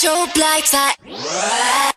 Strobe lights